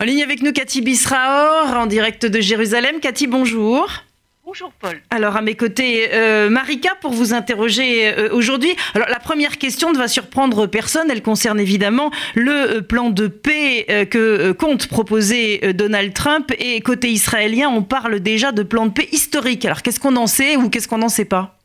En ligne avec nous, Cathy Bisraor, en direct de Jérusalem. Cathy, bonjour. Bonjour Paul. Alors à mes côtés, euh, Marika pour vous interroger euh, aujourd'hui. Alors la première question ne va surprendre personne, elle concerne évidemment le euh, plan de paix que compte proposer Donald Trump et côté israélien, on parle déjà de plan de paix historique. Alors qu'est-ce qu'on en sait ou qu'est-ce qu'on n'en sait pas?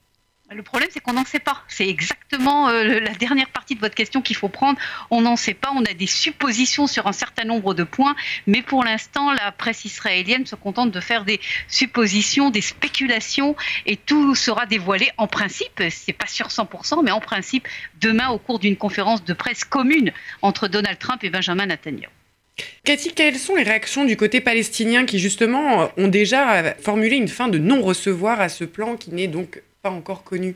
Le problème, c'est qu'on n'en sait pas. C'est exactement euh, la dernière partie de votre question qu'il faut prendre. On n'en sait pas. On a des suppositions sur un certain nombre de points, mais pour l'instant, la presse israélienne se contente de faire des suppositions, des spéculations, et tout sera dévoilé en principe. C'est pas sûr 100%, mais en principe demain au cours d'une conférence de presse commune entre Donald Trump et Benjamin Netanyahu. Cathy, quelles sont les réactions du côté palestinien qui justement ont déjà formulé une fin de non-recevoir à ce plan qui n'est donc encore connu.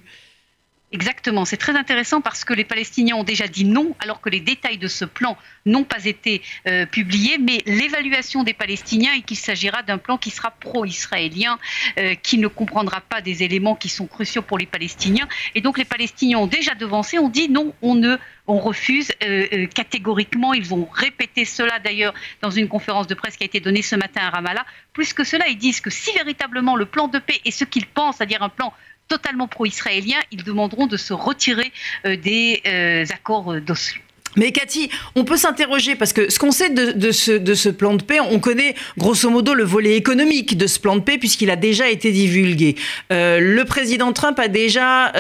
Exactement, c'est très intéressant parce que les Palestiniens ont déjà dit non, alors que les détails de ce plan n'ont pas été euh, publiés, mais l'évaluation des Palestiniens est qu'il s'agira d'un plan qui sera pro-israélien, euh, qui ne comprendra pas des éléments qui sont cruciaux pour les Palestiniens. Et donc les Palestiniens ont déjà devancé, ont dit non, on ne on refuse euh, catégoriquement. Ils ont répété cela d'ailleurs dans une conférence de presse qui a été donnée ce matin à Ramallah. Plus que cela, ils disent que si véritablement le plan de paix est ce qu'ils pensent, c'est-à-dire un plan totalement pro-israéliens, ils demanderont de se retirer euh, des euh, accords d'Oslo. Mais Cathy, on peut s'interroger parce que ce qu'on sait de, ce, plan de paix, on connaît grosso modo le volet économique de ce plan de paix puisqu'il a déjà été divulgué. Euh, le président Trump a déjà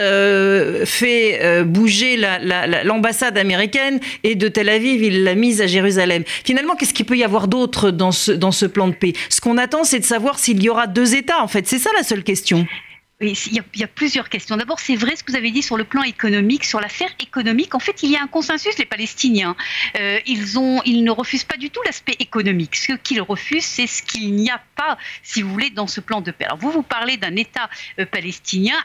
fait bouger l'ambassade américaine et de Tel Aviv, il l'a mise à Jérusalem. Finalement, qu'est-ce qu'il peut y avoir d'autre dans ce plan de paix? Ce qu'on attend, c'est de savoir s'il y aura deux États. En fait, c'est ça la seule question. Il y, a, plusieurs questions. D'abord, c'est vrai ce que vous avez dit sur le plan économique, sur l'affaire économique. En fait, il y a un consensus, les Palestiniens. Euh, ils ne refusent pas du tout l'aspect économique. Ce qu'ils refusent, c'est ce qu'il n'y a pas, si vous voulez, dans ce plan de paix. Alors, vous, vous parlez d'un État euh, palestinien.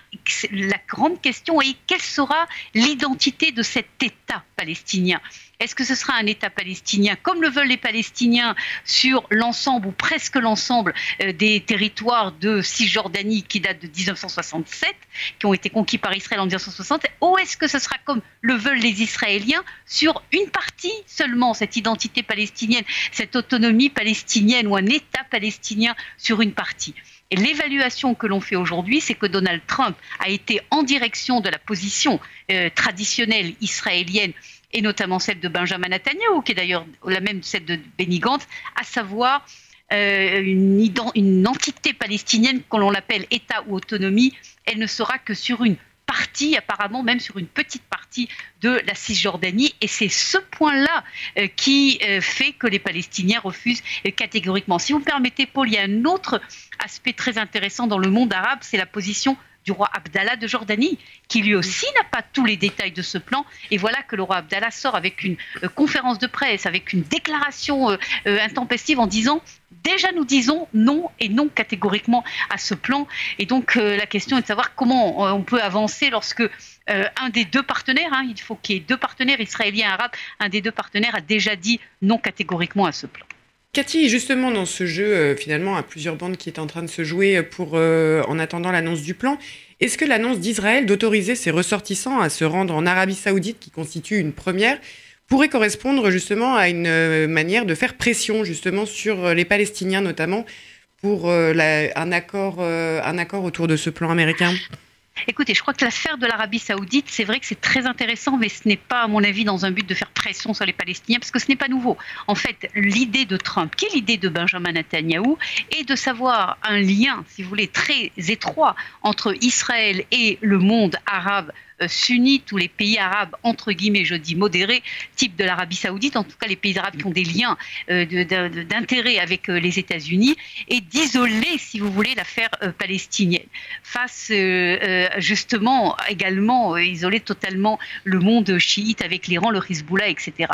La grande question est quelle sera l'identité de cet État palestinien? Est-ce que ce sera un État palestinien, comme le veulent les Palestiniens, sur l'ensemble ou presque l'ensemble euh, des territoires de Cisjordanie qui datent de 1967, qui ont été conquis par Israël en 1960, ou est-ce que ce sera comme le veulent les Israéliens sur une partie seulement, cette identité palestinienne, cette autonomie palestinienne ou un État palestinien sur une partie? Et l'évaluation que l'on fait aujourd'hui, c'est que Donald Trump a été en direction de la position euh, traditionnelle israélienne et notamment celle de Benjamin Netanyahu, qui est d'ailleurs la même celle de Benny Gantz, à savoir euh, une, entité palestinienne, qu'on l'appelle État ou autonomie, elle ne sera que sur une partie, apparemment même sur une petite partie de la Cisjordanie. Et c'est ce point-là euh, qui euh, fait que les Palestiniens refusent catégoriquement. Si vous me permettez, Paul, il y a un autre aspect très intéressant dans le monde arabe, c'est la position du roi Abdallah de Jordanie, qui lui aussi n'a pas tous les détails de ce plan. Et voilà que le roi Abdallah sort avec une euh, conférence de presse, avec une déclaration euh, euh, intempestive en disant déjà nous disons non et non catégoriquement à ce plan. Et donc la question est de savoir comment on peut avancer lorsque un des deux partenaires, hein, il faut qu'il y ait deux partenaires israéliens et arabes, un des deux partenaires a déjà dit non catégoriquement à ce plan. Cathy, justement, dans ce jeu, euh, finalement, à plusieurs bandes qui est en train de se jouer pour, euh, en attendant l'annonce du plan, est-ce que l'annonce d'Israël d'autoriser ses ressortissants à se rendre en Arabie Saoudite, qui constitue une première, pourrait correspondre justement à une euh, manière de faire pression justement sur les Palestiniens notamment pour un, accord, un accord autour de ce plan américain? Écoutez, je crois que l'affaire de l'Arabie saoudite, c'est vrai que c'est très intéressant, mais ce n'est pas, à mon avis, dans un but de faire pression sur les Palestiniens, parce que ce n'est pas nouveau. En fait, l'idée de Trump, qui est l'idée de Benjamin Netanyahou, est de savoir un lien, si vous voulez, très étroit entre Israël et le monde arabe sunnites ou les pays arabes, entre guillemets, je dis modérés, type de l'Arabie saoudite, en tout cas les pays arabes qui ont des liens euh, d'intérêt avec euh, les États-Unis, et d'isoler, si vous voulez, l'affaire palestinienne. Face justement également isoler totalement le monde chiite avec l'Iran, le Hezbollah, etc.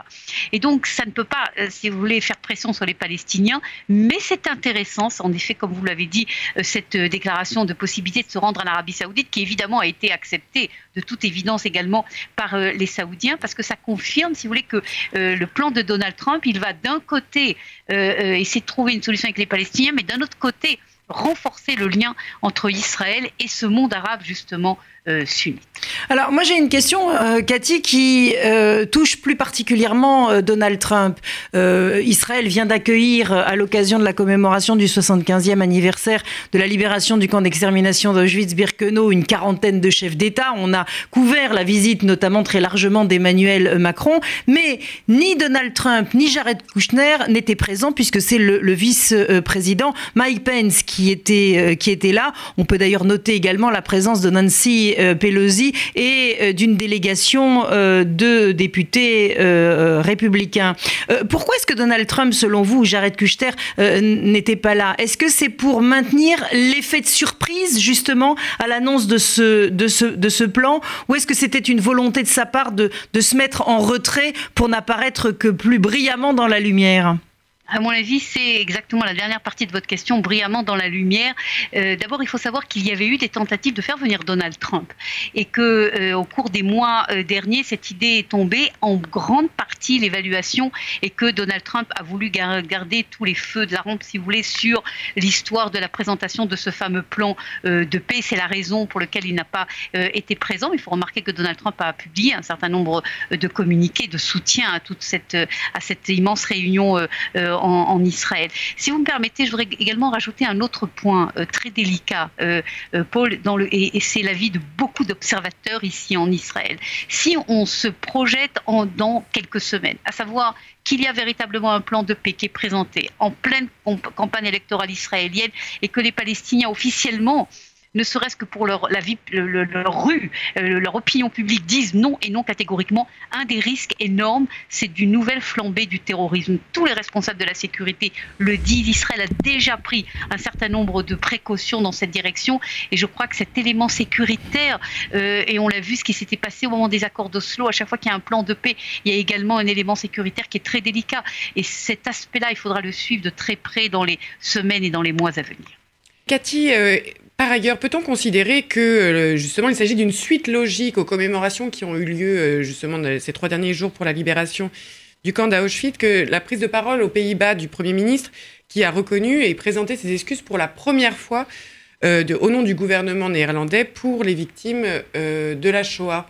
Et donc ça ne peut pas, si vous voulez, faire pression sur les Palestiniens, mais c'est intéressant, en effet, comme vous l'avez dit, cette déclaration de possibilité de se rendre en Arabie saoudite, qui évidemment a été acceptée de toute évidence également par euh, les Saoudiens, parce que ça confirme, si vous voulez, que euh, le plan de Donald Trump, il va d'un côté euh, essayer de trouver une solution avec les Palestiniens, mais d'un autre côté, renforcer le lien entre Israël et ce monde arabe justement euh, sunnite. Alors moi j'ai une question, euh, Cathy, qui euh, touche plus particulièrement Donald Trump. Israël vient d'accueillir, à l'occasion de la commémoration du 75e anniversaire de la libération du camp d'extermination d'Auschwitz-Birkenau, une quarantaine de chefs d'État. On a couvert la visite notamment très largement d'Emmanuel Macron, mais ni Donald Trump ni Jared Kushner n'étaient présents puisque c'est le vice-président Mike Pence qui était, qui était là. On peut d'ailleurs noter également la présence de Nancy euh, Pelosi et euh, d'une délégation euh, de députés républicains. pourquoi est-ce que Donald Trump, selon vous, ou Jared Kushner, n'était pas là? Est-ce que c'est pour maintenir l'effet de surprise, justement, à l'annonce de ce, de, ce, de ce plan? Ou est-ce que c'était une volonté de sa part de, de se mettre en retrait pour n'apparaître que plus brillamment dans la lumière? À mon avis, c'est exactement la dernière partie de votre question, brillamment dans la lumière. Euh, d'abord, il faut savoir qu'il y avait eu des tentatives de faire venir Donald Trump et que, euh, au cours des mois euh, derniers, cette idée est tombée en grande partie l'évaluation et que Donald Trump a voulu garder tous les feux de la rampe, si vous voulez, sur l'histoire de la présentation de ce fameux plan de paix. C'est la raison pour laquelle il n'a pas été présent. Il faut remarquer que Donald Trump a publié un certain nombre de communiqués de soutien à toute cette à cette immense réunion en, Israël. Si vous me permettez, je voudrais également rajouter un autre point euh, très délicat, euh, euh, Paul, et, c'est l'avis de beaucoup d'observateurs ici en Israël. Si on se projette dans quelques semaines, à savoir qu'il y a véritablement un plan de paix qui est présenté en pleine campagne électorale israélienne et que les Palestiniens officiellement ne serait-ce que pour leur, la vie, leur rue, euh, leur opinion publique disent non et non catégoriquement. Un des risques énormes, c'est d'une nouvelle flambée du terrorisme. Tous les responsables de la sécurité le disent. Israël a déjà pris un certain nombre de précautions dans cette direction et je crois que cet élément sécuritaire, euh, et on l'a vu ce qui s'était passé au moment des accords d'Oslo, à chaque fois qu'il y a un plan de paix, il y a également un élément sécuritaire qui est très délicat. Et cet aspect-là, il faudra le suivre de très près dans les semaines et dans les mois à venir. Cathy, euh, par ailleurs, peut-on considérer que euh, justement il s'agit d'une suite logique aux commémorations qui ont eu lieu euh, justement ces trois derniers jours pour la libération du camp d'Auschwitz, que la prise de parole aux Pays-Bas du Premier ministre qui a reconnu et présenté ses excuses pour la première fois euh, au nom du gouvernement néerlandais pour les victimes de la Shoah?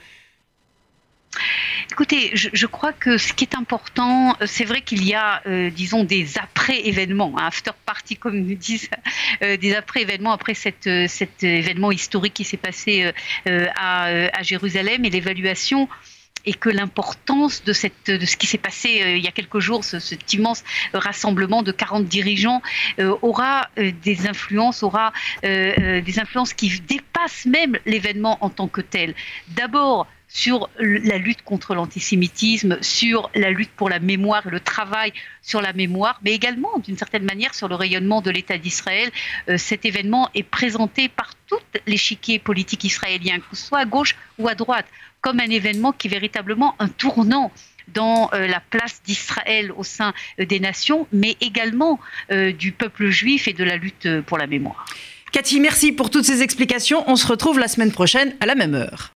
Écoutez, je, crois que ce qui est important, c'est vrai qu'il y a, euh, disons, des après-événements, un after party comme nous disent, euh, des après-événements après cet événement historique qui s'est passé euh, à, Jérusalem et l'évaluation et que l'importance de, ce qui s'est passé il y a quelques jours, cet immense rassemblement de 40 dirigeants, aura des influences, aura des influences qui dépassent même l'événement en tant que tel. D'abord, sur la lutte contre l'antisémitisme, sur la lutte pour la mémoire et le travail sur la mémoire, mais également d'une certaine manière sur le rayonnement de l'État d'Israël. Euh, cet événement est présenté par tout l'échiquier politique israélien, que ce soit à gauche ou à droite, comme un événement qui est véritablement un tournant dans euh, la place d'Israël au sein euh, des nations, mais également du peuple juif et de la lutte pour la mémoire. Cathy, merci pour toutes ces explications. On se retrouve la semaine prochaine à la même heure.